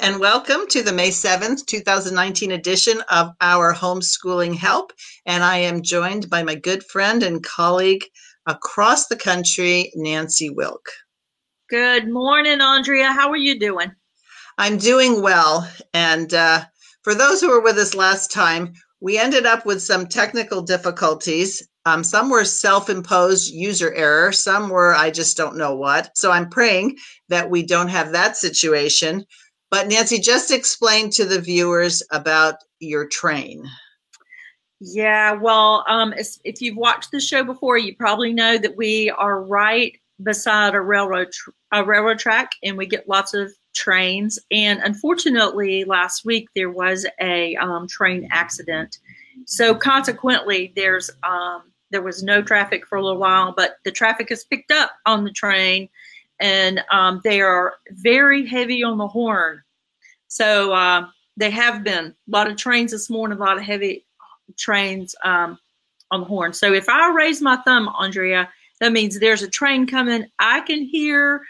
And welcome to the May 7th, 2019 edition of our Homeschooling Help. And I am joined by my good friend and colleague across the country, Nancy Wilk. Good morning, Andrea. How are you doing? I'm doing well. And uh, for those who were with us last time, we ended up with some technical difficulties. Um, some were self imposed user error, some were I just don't know what. So I'm praying that we don't have that situation. But Nancy, just explain to the viewers about your train. Yeah, well, um, if you've watched the show before, you probably know that we are right beside a railroad a railroad track, and we get lots of trains. And unfortunately, last week there was a um, train accident. So consequently, there's um, there was no traffic for a little while, but the traffic is picked up on the train and um, they are very heavy on the horn. So uh, they have been a lot of trains this morning, a lot of heavy trains um, on the horn. So if I raise my thumb, Andrea, that means there's a train coming. I can hear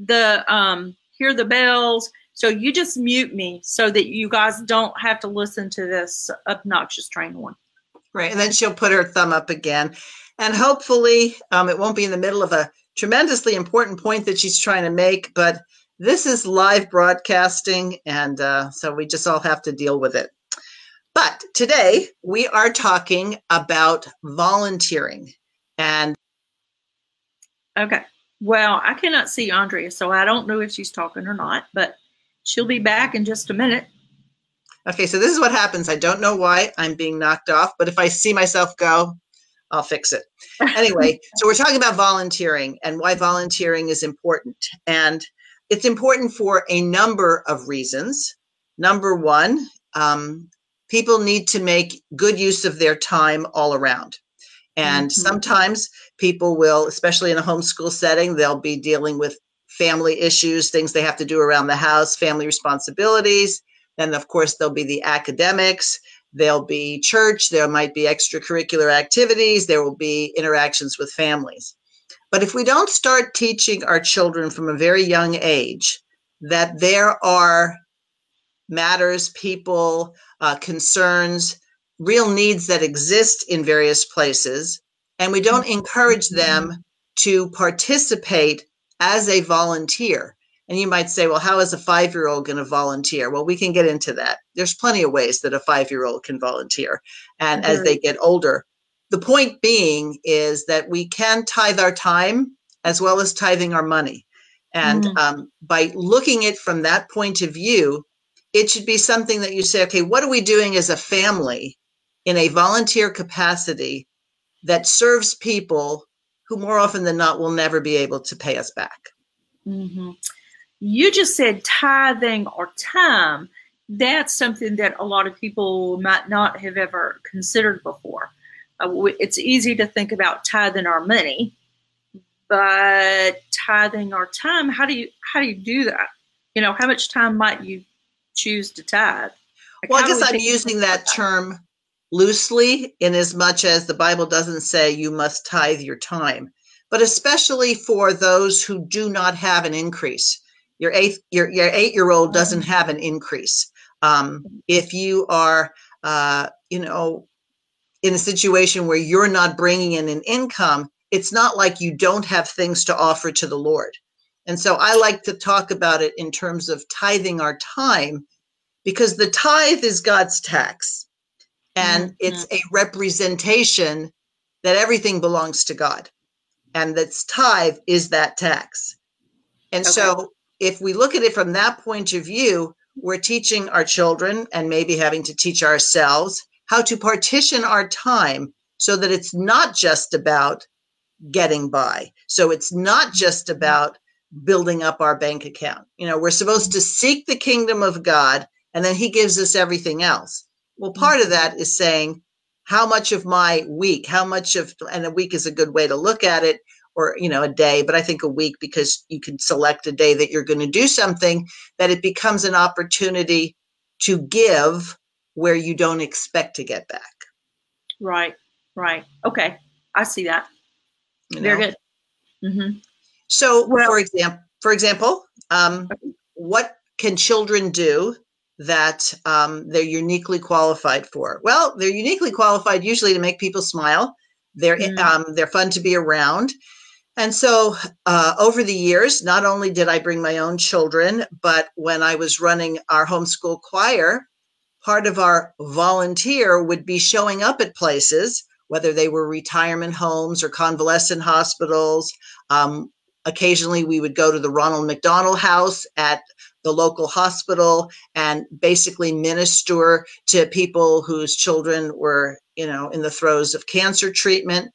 the um, hear the bells. So you just mute me so that you guys don't have to listen to this obnoxious train horn. Right, and then she'll put her thumb up again, and hopefully um, it won't be in the middle of a tremendously important point that she's trying to make, but this is live broadcasting, and uh, so we just all have to deal with it. But today we are talking about volunteering. And okay, well, I cannot see Andrea, so I don't know if she's talking or not, but she'll be back in just a minute. Okay, so this is what happens. I don't know why I'm being knocked off, but if I see myself go, I'll fix it. Anyway, so we're talking about volunteering and why volunteering is important. And it's important for a number of reasons. Number one, um, people need to make good use of their time all around. And mm-hmm. sometimes people will, especially in a homeschool setting, they'll be dealing with family issues, things they have to do around the house, family responsibilities. Then, of course, there'll be the academics. There'll be church, there might be extracurricular activities, there will be interactions with families. But if we don't start teaching our children from a very young age that there are matters, people, uh, concerns, real needs that exist in various places, and we don't encourage them to participate as a volunteer, and you might say, well, how is a five year old going to volunteer? Well, we can get into that. There's plenty of ways that a five year old can volunteer. And as they get older, the point being is that we can tithe our time as well as tithing our money. And mm. um, by looking at from that point of view, it should be something that you say, okay, what are we doing as a family in a volunteer capacity that serves people who more often than not will never be able to pay us back? Mm-hmm. You just said tithing or time. That's something that a lot of people might not have ever considered before. Uh, it's easy to think about tithing our money, but tithing our time. How do you how do you do that? You know, how much time might you choose to tithe? Like well, I guess I'm using that term loosely in as much as the Bible doesn't say you must tithe your time, but especially for those who do not have an increase your eight your, your eight year old doesn't mm-hmm. have an increase um, if you are uh, you know in a situation where you're not bringing in an income it's not like you don't have things to offer to the lord and so i like to talk about it in terms of tithing our time because the tithe is god's tax and mm-hmm. it's a representation that everything belongs to god and that's tithe is that tax and okay. so if we look at it from that point of view, we're teaching our children and maybe having to teach ourselves how to partition our time so that it's not just about getting by. So it's not just mm-hmm. about building up our bank account. You know, we're supposed to seek the kingdom of God and then he gives us everything else. Well, part of that is saying, how much of my week, how much of, and a week is a good way to look at it, or, you know, a day, but I think a week because you can select a day that you're going to do something, that it becomes an opportunity to give where you don't expect to get back. Right, right. Okay. I see that. you Very know? good. Mm-hmm. So, Well- for example, for example, um, what can children do that um, they're uniquely qualified for? Well, they're uniquely qualified usually to make people smile. They're Mm. um, they're fun to be around, and so uh, over the years, not only did I bring my own children, but when I was running our homeschool choir, part of our volunteer would be showing up at places, whether they were retirement homes or convalescent hospitals. Um, occasionally, we would go to the Ronald McDonald House at the local hospital and basically minister to people whose children were, you know, in the throes of cancer treatment.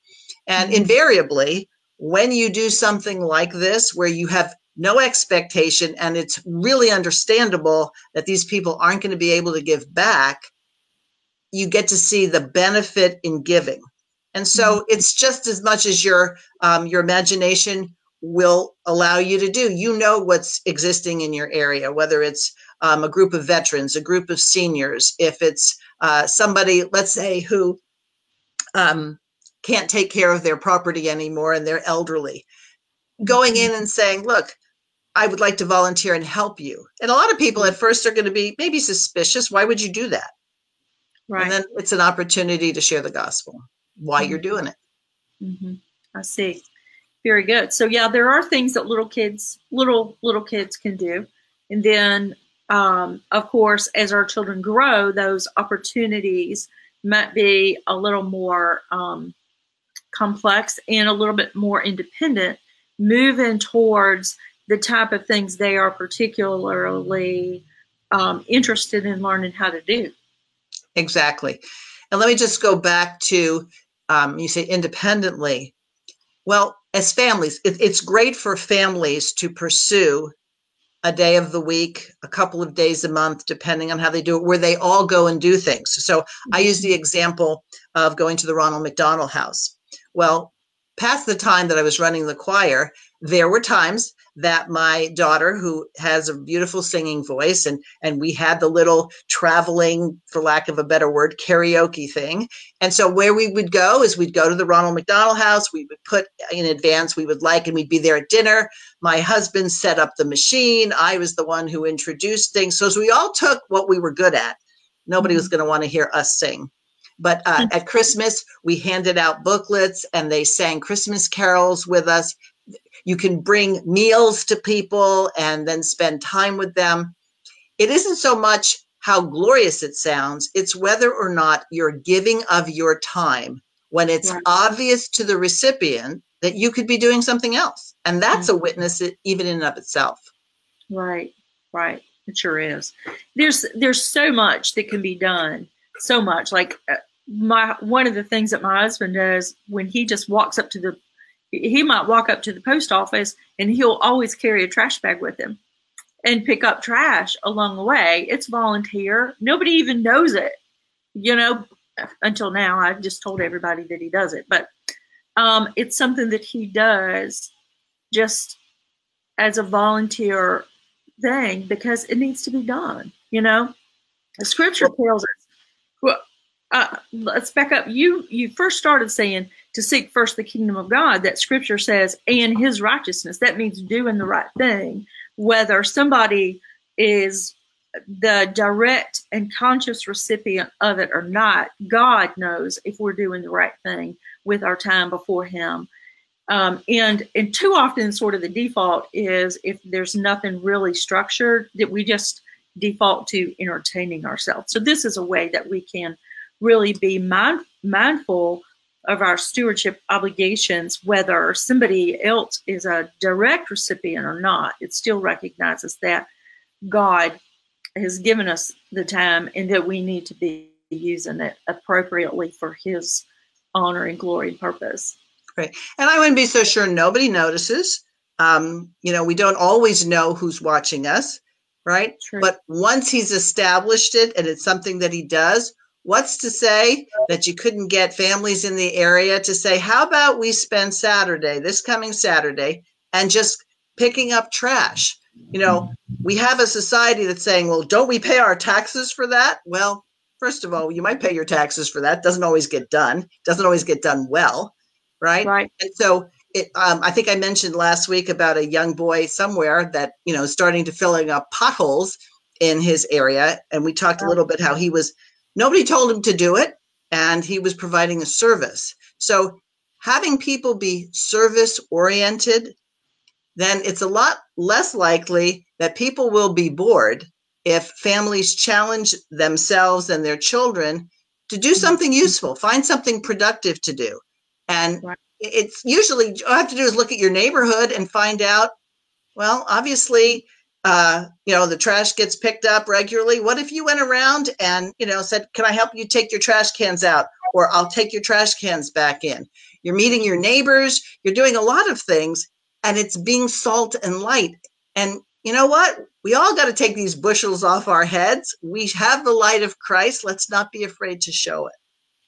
And Mhm. invariably, when you do something like this, where you have no expectation and it's really understandable that these people aren't going to be able to give back, you get to see the benefit in giving. And so it's just as much as your um, your imagination will allow you to do. You know what's existing in your area, whether it's um, a group of veterans, a group of seniors, if it's uh, somebody, let's say, who um, can't take care of their property anymore and they're elderly. Going in and saying, look, I would like to volunteer and help you. And a lot of people at first are going to be maybe suspicious. Why would you do that? Right. And then it's an opportunity to share the gospel while you're doing it. hmm I see. Very good. So yeah, there are things that little kids, little little kids can do, and then um, of course, as our children grow, those opportunities might be a little more um, complex and a little bit more independent, moving towards the type of things they are particularly um, interested in learning how to do. Exactly. And let me just go back to um, you say independently. Well, as families, it, it's great for families to pursue a day of the week, a couple of days a month, depending on how they do it, where they all go and do things. So I use the example of going to the Ronald McDonald House. Well, past the time that I was running the choir, there were times that my daughter, who has a beautiful singing voice, and and we had the little traveling, for lack of a better word, karaoke thing. And so where we would go is we'd go to the Ronald McDonald House. We would put in advance we would like, and we'd be there at dinner. My husband set up the machine. I was the one who introduced things. So as we all took what we were good at, nobody was going to want to hear us sing. But uh, at Christmas, we handed out booklets and they sang Christmas carols with us. You can bring meals to people and then spend time with them. It isn't so much how glorious it sounds, it's whether or not you're giving of your time when it's Right. obvious to the recipient that you could be doing something else. And that's a witness even in and of itself. Right, right. It sure is. There's there's so much that can be done. So much. Like uh, my one of the things that my husband does when he just walks up to the he might walk up to the post office and he'll always carry a trash bag with him and pick up trash along the way. It's volunteer. Nobody even knows it. You know, until now I've just told everybody that he does it, but um, it's something that he does just as a volunteer thing because it needs to be done. You know, the scripture tells us. Well, uh, let's back up. You you first started saying to seek first the kingdom of God. That scripture says, and His righteousness. That means doing the right thing, whether somebody is the direct and conscious recipient of it or not. God knows if we're doing the right thing with our time before Him. Um, and and too often, sort of the default is if there's nothing really structured, that we just default to entertaining ourselves. So this is a way that we can really be mind, mindful of our stewardship obligations, whether somebody else is a direct recipient or not. It still recognizes that God has given us the time and that we need to be using it appropriately for His honor and glory and purpose. Right. And I wouldn't be so sure nobody notices Um, you know, we don't always know who's watching us, right? True. But once he's established it and it's something that he does, what's to say that you couldn't get families in the area to say, how about we spend Saturday, this coming Saturday, and just picking up trash? You know, we have a society that's saying, well, don't we pay our taxes for that? Well, first of all, you might pay your taxes for that. Doesn't always get done. Doesn't always get done well, right? Right. And so it, um, I think I mentioned last week about a young boy somewhere that you know starting to filling up potholes in his area, and we talked a little bit how he was nobody told him to do it, and he was providing a service. So having people be service oriented, then it's a lot less likely that people will be bored if families challenge themselves and their children to do mm-hmm. something useful, find something productive to do. And it's usually all you have to do is look at your neighborhood and find out, well, obviously, uh, you know, the trash gets picked up regularly. What if you went around and, you know, said, Can I help you take your trash cans out? Or I'll take your trash cans back in. You're meeting your neighbors, you're doing a lot of things, and it's being salt and light. And you know what? We all got to take these bushels off our heads. We have the light of Christ. Let's not be afraid to show it.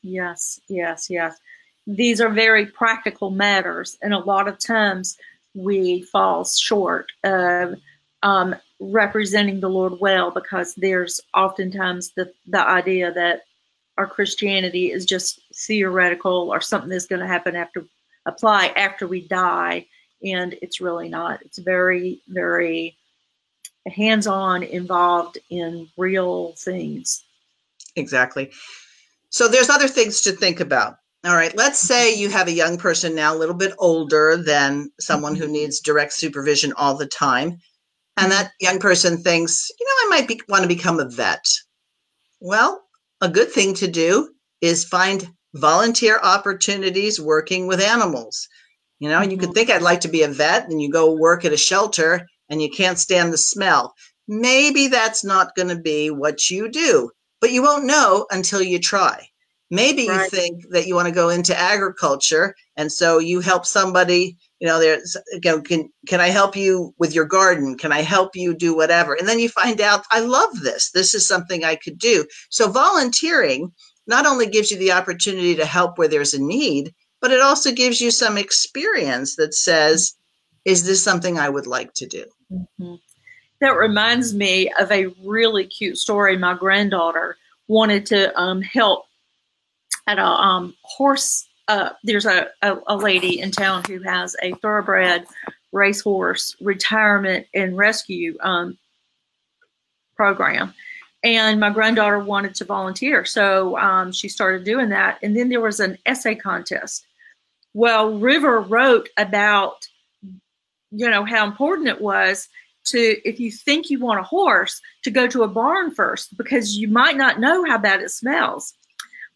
Yes, yes, yes. These are very practical matters, and a lot of times we fall short of um, representing the Lord well because there's oftentimes the the idea that our Christianity is just theoretical or something that's going to happen after apply after we die, and it's really not. It's very, very hands-on, involved in real things. Exactly. So there's other things to think about. All right, let's say you have a young person now, a little bit older than someone who needs direct supervision all the time. And that young person thinks, you know, I might be, want to become a vet. Well, a good thing to do is find volunteer opportunities working with animals. You know, you could mm-hmm. think I'd like to be a vet and you go work at a shelter and you can't stand the smell. Maybe that's not going to be what you do, but you won't know until you try. Maybe you think that you want to go into agriculture and so you help somebody, you know, there's you know, can can I help you with your garden? Can I help you do whatever? And then you find out I love this. This is something I could do. So volunteering not only gives you the opportunity to help where there's a need, but it also gives you some experience that says, is this something I would like to do? Mhm. That reminds me of a really cute story. My granddaughter wanted to um, help at a um, horse. Uh, there's a, a, a lady in town who has a thoroughbred racehorse retirement and rescue um, program. And my granddaughter wanted to volunteer. So um, she started doing that. And then there was an essay contest. Well, River wrote about, you know, how important it was to, if you think you want a horse, to go to a barn first because you might not know how bad it smells.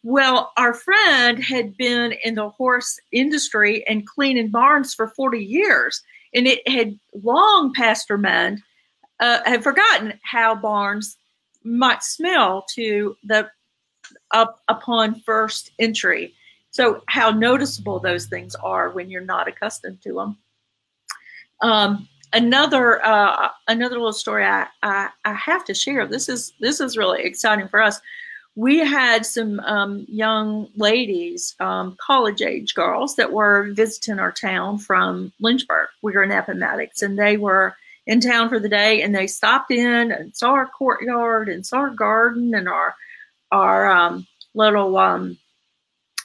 Well, our friend had been in the horse industry and cleaning barns for 40 years, and it had long past her mind, uh, had forgotten how barns might smell to the up upon first entry. So, how noticeable those things are when you're not accustomed to them. Um, another uh, another little story I, I I have to share. This is this is really exciting for us. We had some um, young ladies, um, college age girls, that were visiting our town from Lynchburg. We were in Appomattox, and they were in town for the day, and they stopped in and saw our courtyard and saw our garden and our our um, little um,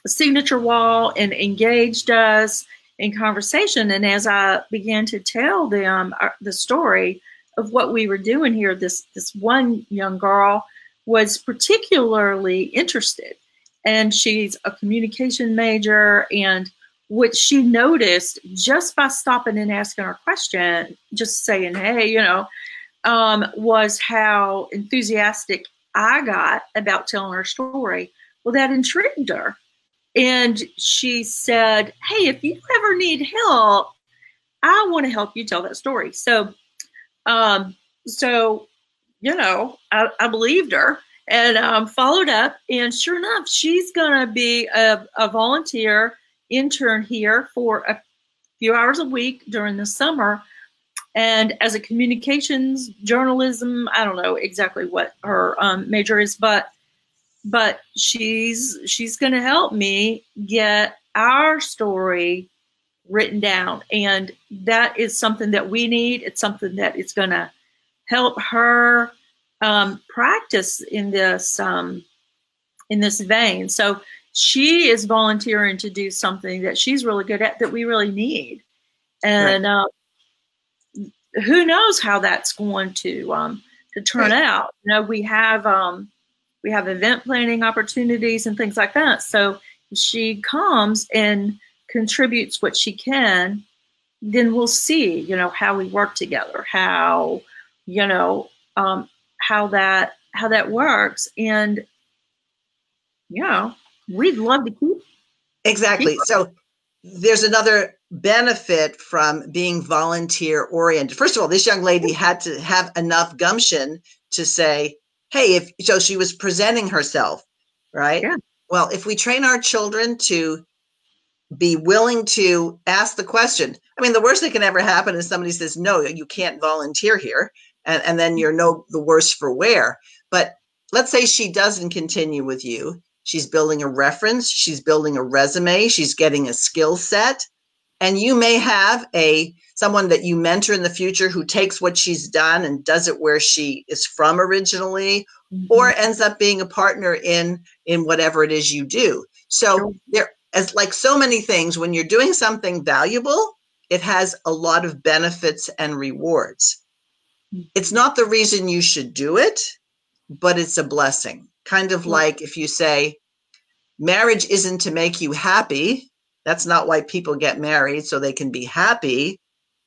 signature wall and engaged us in conversation. And as I began to tell them uh, the story of what we were doing here, this this one young girl was particularly interested, and she's a communication major. And what she noticed just by stopping and asking her question, just saying, "Hey, you know," um, was how enthusiastic I got about telling her story. Well, that intrigued her. And she said, Hey, if you ever need help, I want to help you tell that story. So, um, so, you know, I, I believed her and um, followed up. And sure enough, she's going to be a, a volunteer intern here for a few hours a week during the summer. And as a communications journalism, I don't know exactly what her um, major is, but but she's she's going to help me get our story written down and that is something that we need it's something that is going to help her um, practice in this um, in this vein so she is volunteering to do something that she's really good at that we really need and right. uh, who knows how that's going to um, to turn right. out you know we have um, we have event planning opportunities and things like that. So she comes and contributes what she can, then we'll see, you know, how we work together, how, you know, um, how that how that works. And you know, we'd love to keep exactly. Keep so there's another benefit from being volunteer oriented. First of all, this young lady had to have enough gumption to say, hey, if so, she was presenting herself, right? Yeah. Well, if we train our children to be willing to ask the question, I mean, the worst that can ever happen is somebody says, no, you can't volunteer here. And, and then you're no the worse for wear. But let's say she doesn't continue with you. She's building a reference, she's building a resume, she's getting a skill set. And you may have a someone that you mentor in the future who takes what she's done and does it where she is from originally mm-hmm. or ends up being a partner in in whatever it is you do so sure. there as like so many things when you're doing something valuable it has a lot of benefits and rewards. It's not the reason you should do it but it's a blessing kind of like if you say marriage isn't to make you happy that's not why people get married so they can be happy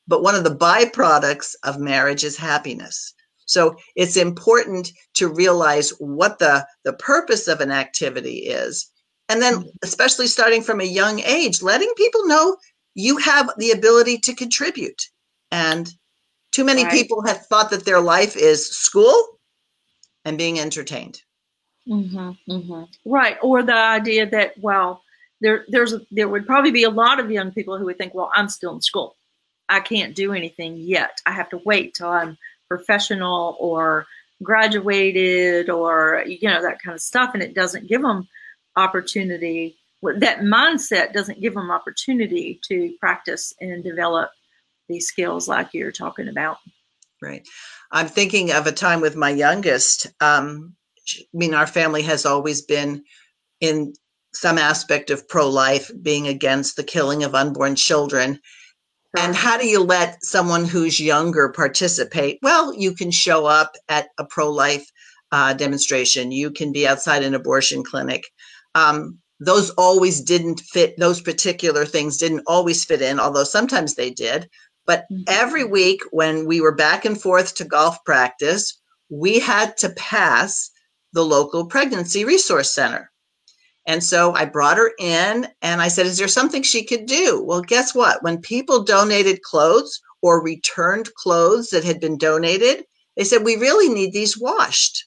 but one of the byproducts of marriage is happiness. So it's important to realize what the, the purpose of an activity is. And then, mm-hmm. especially starting from a young age, letting people know you have the ability to contribute. And too many right. people have thought that their life is school and being entertained. Mm-hmm, mm-hmm. Right. Or the idea that, well, there, there's, there would probably be a lot of young people who would think, well, I'm still in school. I can't do anything yet. I have to wait till I'm professional or graduated or you know that kind of stuff and it doesn't give them opportunity that mindset doesn't give them opportunity to practice and develop these skills like you're talking about right i'm thinking of a time with my youngest um, i mean our family has always been in some aspect of pro-life being against the killing of unborn children and how do you let someone who's younger participate? Well, you can show up at a pro life uh, demonstration, you can be outside an abortion clinic. Um, those always didn't fit, those particular things didn't always fit in, although sometimes they did. But mm-hmm. every week when we were back and forth to golf practice, we had to pass the local pregnancy resource center. And so I brought her in and I said, Is there something she could do? Well, guess what? When people donated clothes or returned clothes that had been donated, they said, We really need these washed.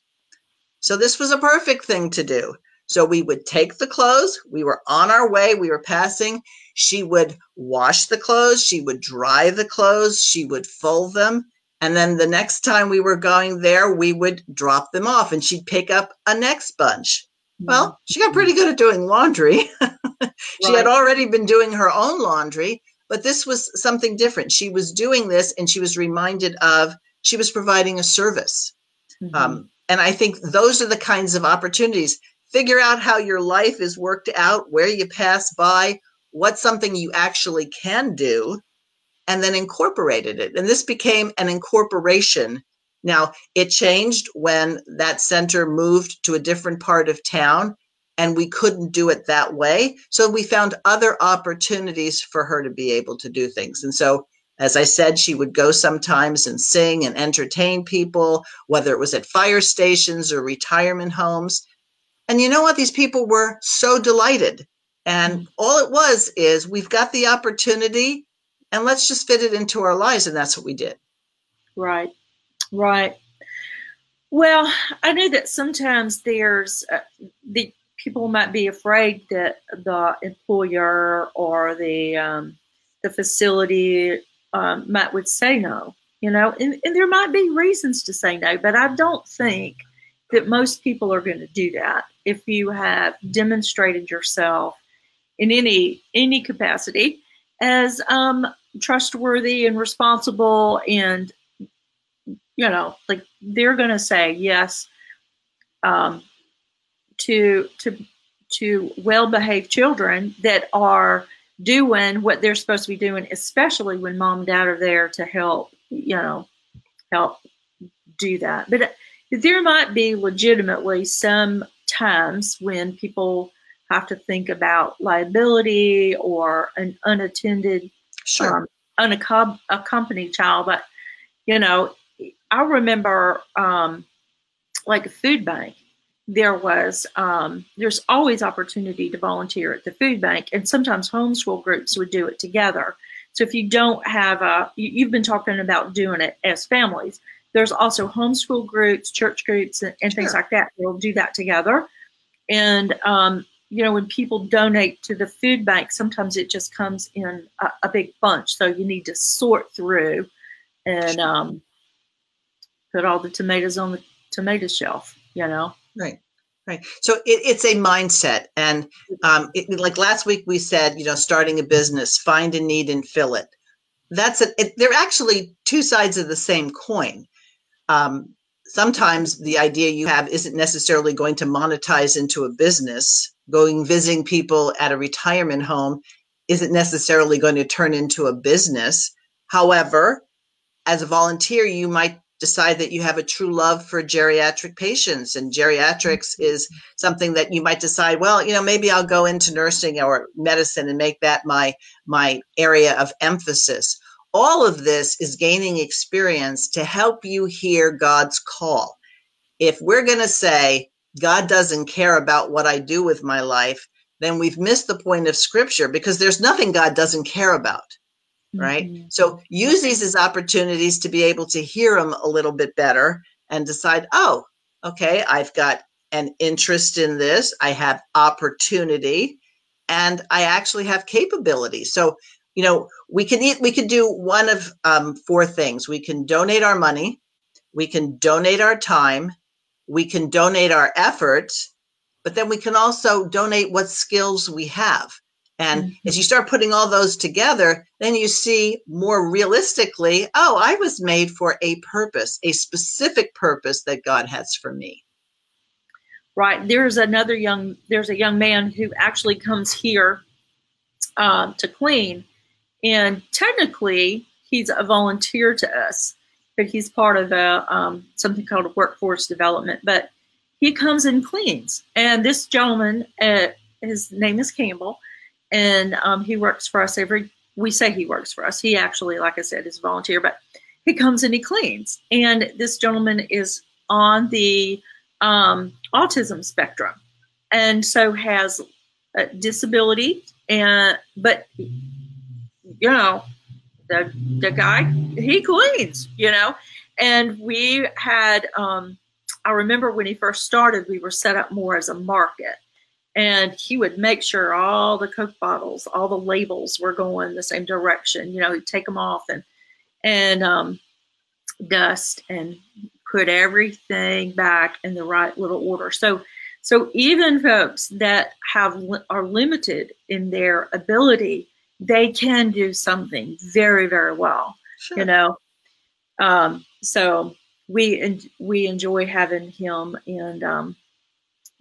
So this was a perfect thing to do. So we would take the clothes, we were on our way, we were passing. She would wash the clothes, she would dry the clothes, she would fold them. And then the next time we were going there, we would drop them off and she'd pick up a next bunch. Well, mm-hmm. she got pretty good at doing laundry. she had already been doing her own laundry, but this was something different. She was doing this and she was reminded of she was providing a service. Mm-hmm. Um, and I think those are the kinds of opportunities. Figure out how your life is worked out, where you pass by, what's something you actually can do, and then incorporated it. And this became an incorporation now, it changed when that center moved to a different part of town and we couldn't do it that way. So we found other opportunities for her to be able to do things. And so, as I said, she would go sometimes and sing and entertain people, whether it was at fire stations or retirement homes. And you know what? These people were so delighted. And all it was is we've got the opportunity and let's just fit it into our lives. And that's what we did. Right. Right. Well, I know that sometimes there's uh, the people might be afraid that the employer or the um, the facility um, might would say no, you know, and, and there might be reasons to say no, but I don't think that most people are going to do that if you have demonstrated yourself in any any capacity as um, trustworthy and responsible and you know like they're going to say yes um, to to to well behaved children that are doing what they're supposed to be doing especially when mom and dad are there to help you know help do that. But there might be legitimately some times when people have to think about liability or an unattended, sure. um, unaccompanied child. But, you know, I remember um, like a food bank, there was, um, there's always opportunity to volunteer at the food bank, and sometimes homeschool groups would do it together. So if you don't have a, you've been talking about doing it as families. There's also homeschool groups, church groups, and, and sure. things like that. We'll do that together. And um, you know, when people donate to the food bank, sometimes it just comes in a, a big bunch. So you need to sort through and um, put all the tomatoes on the tomato shelf, you know? Right. Right. So it, it's a mindset. And um, it, like last week we said, you know, starting a business, find a need and fill it. That's it. it they're actually two sides of the same coin. Um, sometimes the idea you have isn't necessarily going to monetize into a business going visiting people at a retirement home isn't necessarily going to turn into a business. However, as a volunteer, you might decide that you have a true love for geriatric patients and geriatrics mm-hmm. is something that you might decide well you know maybe i'll go into nursing or medicine and make that my my area of emphasis. All of this is gaining experience to help you hear god's call. If we're going to say God doesn't care about what I do with my life, then we've missed the point of scripture because there's nothing God doesn't care about. Right. Mm-hmm. So use these as opportunities to be able to hear Him a little bit better and decide, oh, okay, I've got an interest in this, I have opportunity, and I actually have capability. So, you know, we can eat, we can do one of um, four things. We can donate our money, we can donate our time, we can donate our efforts, but then we can also donate what skills we have. And mm-hmm. as you start putting all those together, then you see more realistically, oh, I was made for a purpose, a specific purpose that God has for me. Right. There's another young there's a young man who actually comes here uh, to clean, and technically he's a volunteer to us but he's part of a, um, something called workforce development. But he comes and cleans. And this gentleman, uh, his name is Campbell, and um, he works for us every. We say he works for us. He actually, like I said, is a volunteer, but he comes and he cleans. And this gentleman is on the um, autism spectrum, and so has a disability. And but you know, the the guy he cleans, you know. And we had um, I remember when he first started, we were set up more as a market. And he would make sure all the Coke bottles, all the labels were going the same direction. You know, he'd take them off and and um, dust and put everything back in the right little order. So so even folks that have are limited in their ability they can do something very, very well. Sure. You know, um, so we en- we enjoy having him, and um,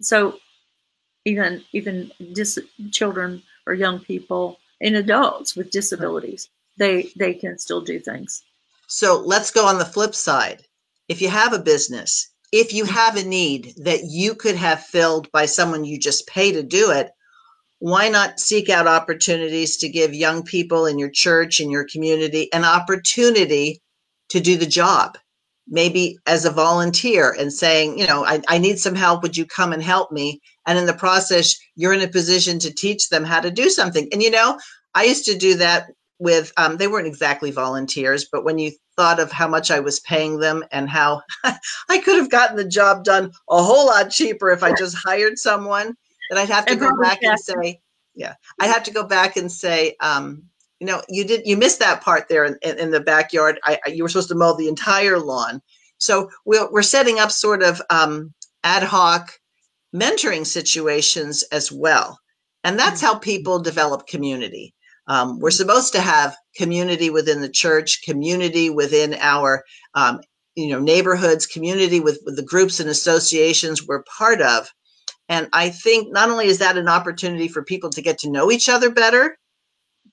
so even even dis- children or young people and adults with disabilities, they they can still do things. So let's go on the flip side. If you have a business, if you have a need that you could have filled by someone you just pay to do it, why not seek out opportunities to give young people in your church in your community an opportunity to do the job? Maybe as a volunteer and saying you know I, I, need some help. Would you come and help me? And in the process you're in a position to teach them how to do something. And you know i used to do that with um, they weren't exactly volunteers but when you thought of how much i was paying them and how i could have gotten the job done a whole lot cheaper if i just hired someone that I'd have to go back and say, yeah, I'd have to go back and say, um, you know, you did you missed that part there in, in, in the backyard. I, I, you were supposed to mow the entire lawn. So we're we're setting up sort of um, ad hoc mentoring situations as well, and that's how people develop community. Um, we're supposed to have community within the church, community within our um, you know neighborhoods community with, with the groups and associations we're part of and i think not only is that an opportunity for people to get to know each other better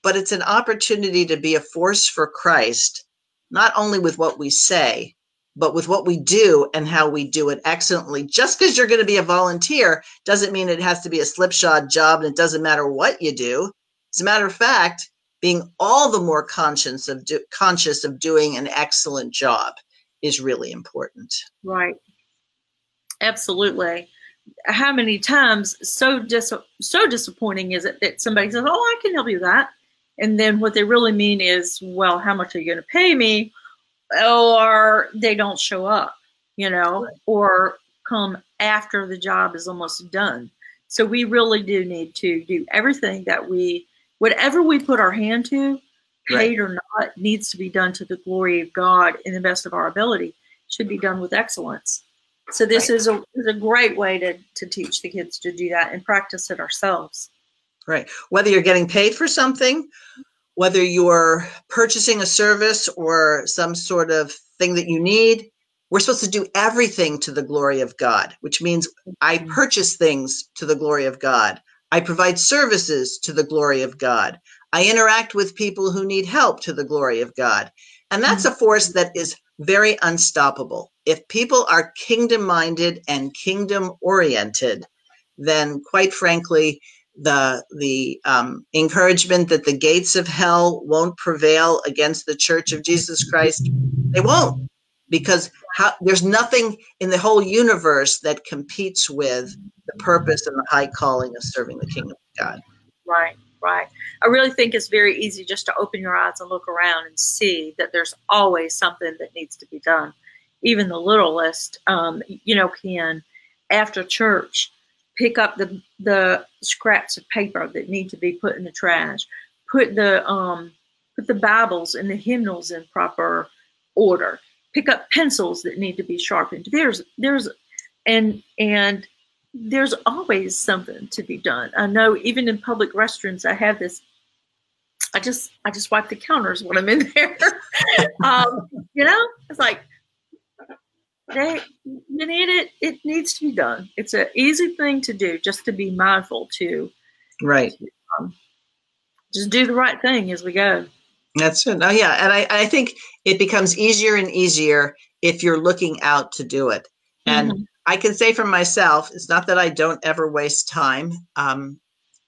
but it's an opportunity to be a force for christ not only with what we say but with what we do and how we do it excellently just because you're going to be a volunteer doesn't mean it has to be a slipshod job and it doesn't matter what you do as a matter of fact being all the more conscious of do, conscious of doing an excellent job is really important. Right. Absolutely. How many times so dis- so disappointing is it that somebody says, "Oh, I can help you with that," and then what they really mean is, "Well, how much are you going to pay me?" Or they don't show up, you know, or come after the job is almost done. So we really do need to do everything that we, whatever we put our hand to, paid right. or not, needs to be done to the glory of God in the best of our ability. Should be done with excellence. So this right. is, a, is a great way to, to teach the kids to do that and practice it ourselves. Right. Whether you're getting paid for something, whether you're purchasing a service or some sort of thing that you need, we're supposed to do everything to the glory of God, which means I mm-hmm. purchase things to the glory of God. I provide services to the glory of God. I interact with people who need help to the glory of God. And that's a force that is very unstoppable. If people are kingdom minded and kingdom oriented, then quite frankly, the the um, encouragement that the gates of hell won't prevail against the Church of Jesus Christ, they won't, because how, there's nothing in the whole universe that competes with the purpose and the high calling of serving the kingdom of God. Right right? I really think it's very easy just to open your eyes and look around and see that there's always something that needs to be done. Even the littlest, um, you know, can after church pick up the the scraps of paper that need to be put in the trash, put the um, put the Bibles and the hymnals in proper order, pick up pencils that need to be sharpened. There's there's and and there's always something to be done. I know even in public restrooms, I have this. I just I just wipe the counters when I'm in there. um, you know, it's like they you need it. It needs to be done. It's an easy thing to do, just to be mindful to. Right. To, um, just do the right thing as we go. That's it. Oh yeah, and I, I think it becomes easier and easier if you're looking out to do it. And mm-hmm. I can say for myself, it's not that I don't ever waste time. Um,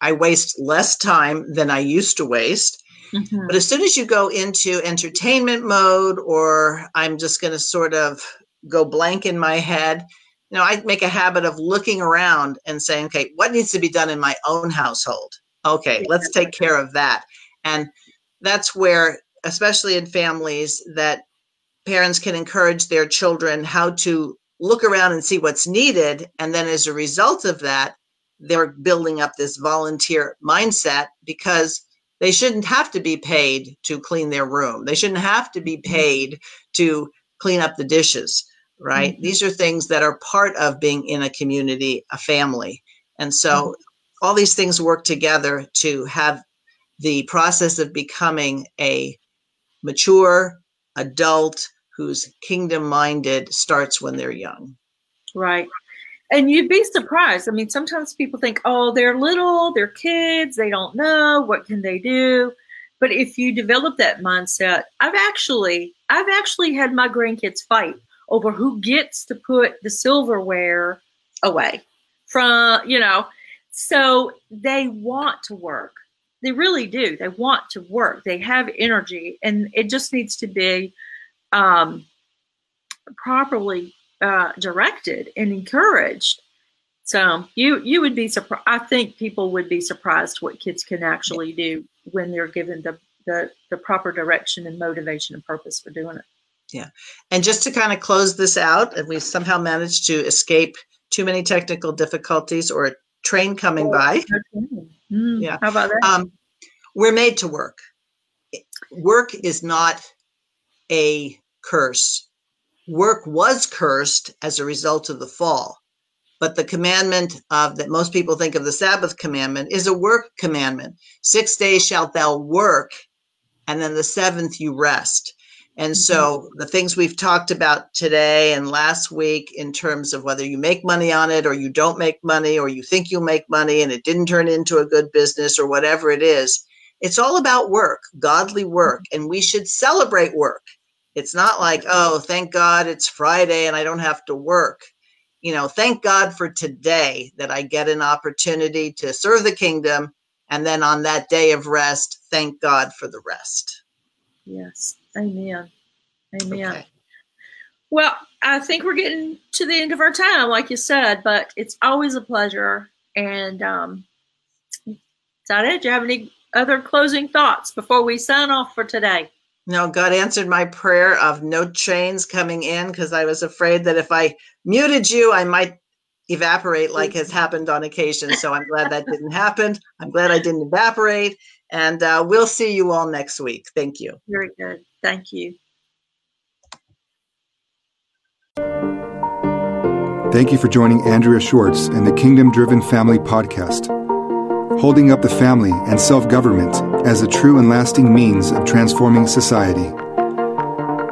I waste less time than I used to waste. Mm-hmm. But as soon as you go into entertainment mode, or I'm just going to sort of go blank in my head, you know, I make a habit of looking around and saying, okay, what needs to be done in my own household? Okay, let's take care of that. And that's where, especially in families, that parents can encourage their children how to look around and see what's needed. And then as a result of that, they're building up this volunteer mindset because they shouldn't have to be paid to clean their room. They shouldn't have to be mm-hmm. paid to clean up the dishes, right? Mm-hmm. These are things that are part of being in a community, a family. And so mm-hmm. all these things work together to have the process of becoming a mature adult who's kingdom minded starts when they're young. Right. And you'd be surprised. I mean, sometimes people think, oh, they're little, they're kids, they don't know, what can they do? But if you develop that mindset, I've actually, I've actually had my grandkids fight over who gets to put the silverware away from, you know, so they want to work. They really do. They want to work. They have energy, and it just needs to be um, properly uh, directed and encouraged. So you you would be surprised. I think people would be surprised what kids can actually do when they're given the, the the proper direction and motivation and purpose for doing it. Yeah, and just to kind of close this out, and we somehow managed to escape too many technical difficulties or a train coming oh, by. Mm, yeah, how about that? Um, we're made to work. work is not a curse. Work was cursed as a result of the fall. But the commandment of that most people think of the Sabbath commandment is a work commandment. Six days shalt thou work, and then the seventh you rest. And so mm-hmm. the things we've talked about today and last week in terms of whether you make money on it or you don't make money or you think you'll make money and it didn't turn into a good business or whatever it is, it's all about work, godly work, mm-hmm. and we should celebrate work. It's not like, oh, thank God it's Friday and I don't have to work. You know, thank God for today that I get an opportunity to serve the kingdom. And then on that day of rest, thank God for the rest. Yes. Amen. Amen. Okay. Well, I think we're getting to the end of our time, like you said, but it's always a pleasure. And um, is that it? Do you have any other closing thoughts before we sign off for today? No, God answered my prayer of no chains coming in because I was afraid that if I muted you, I might evaporate like has happened on occasion. So I'm glad that didn't happen. I'm glad I didn't evaporate. And uh, we'll see you all next week. Thank you. Very good. Thank you. Thank you for joining Andrea Schwartz and the Kingdom Driven Family Podcast, holding up the family and self government as a true and lasting means of transforming society.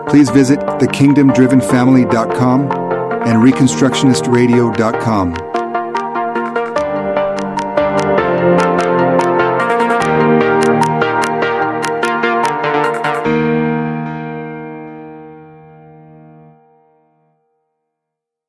Please visit thekingdomdrivenfamily.com and reconstructionistradio.com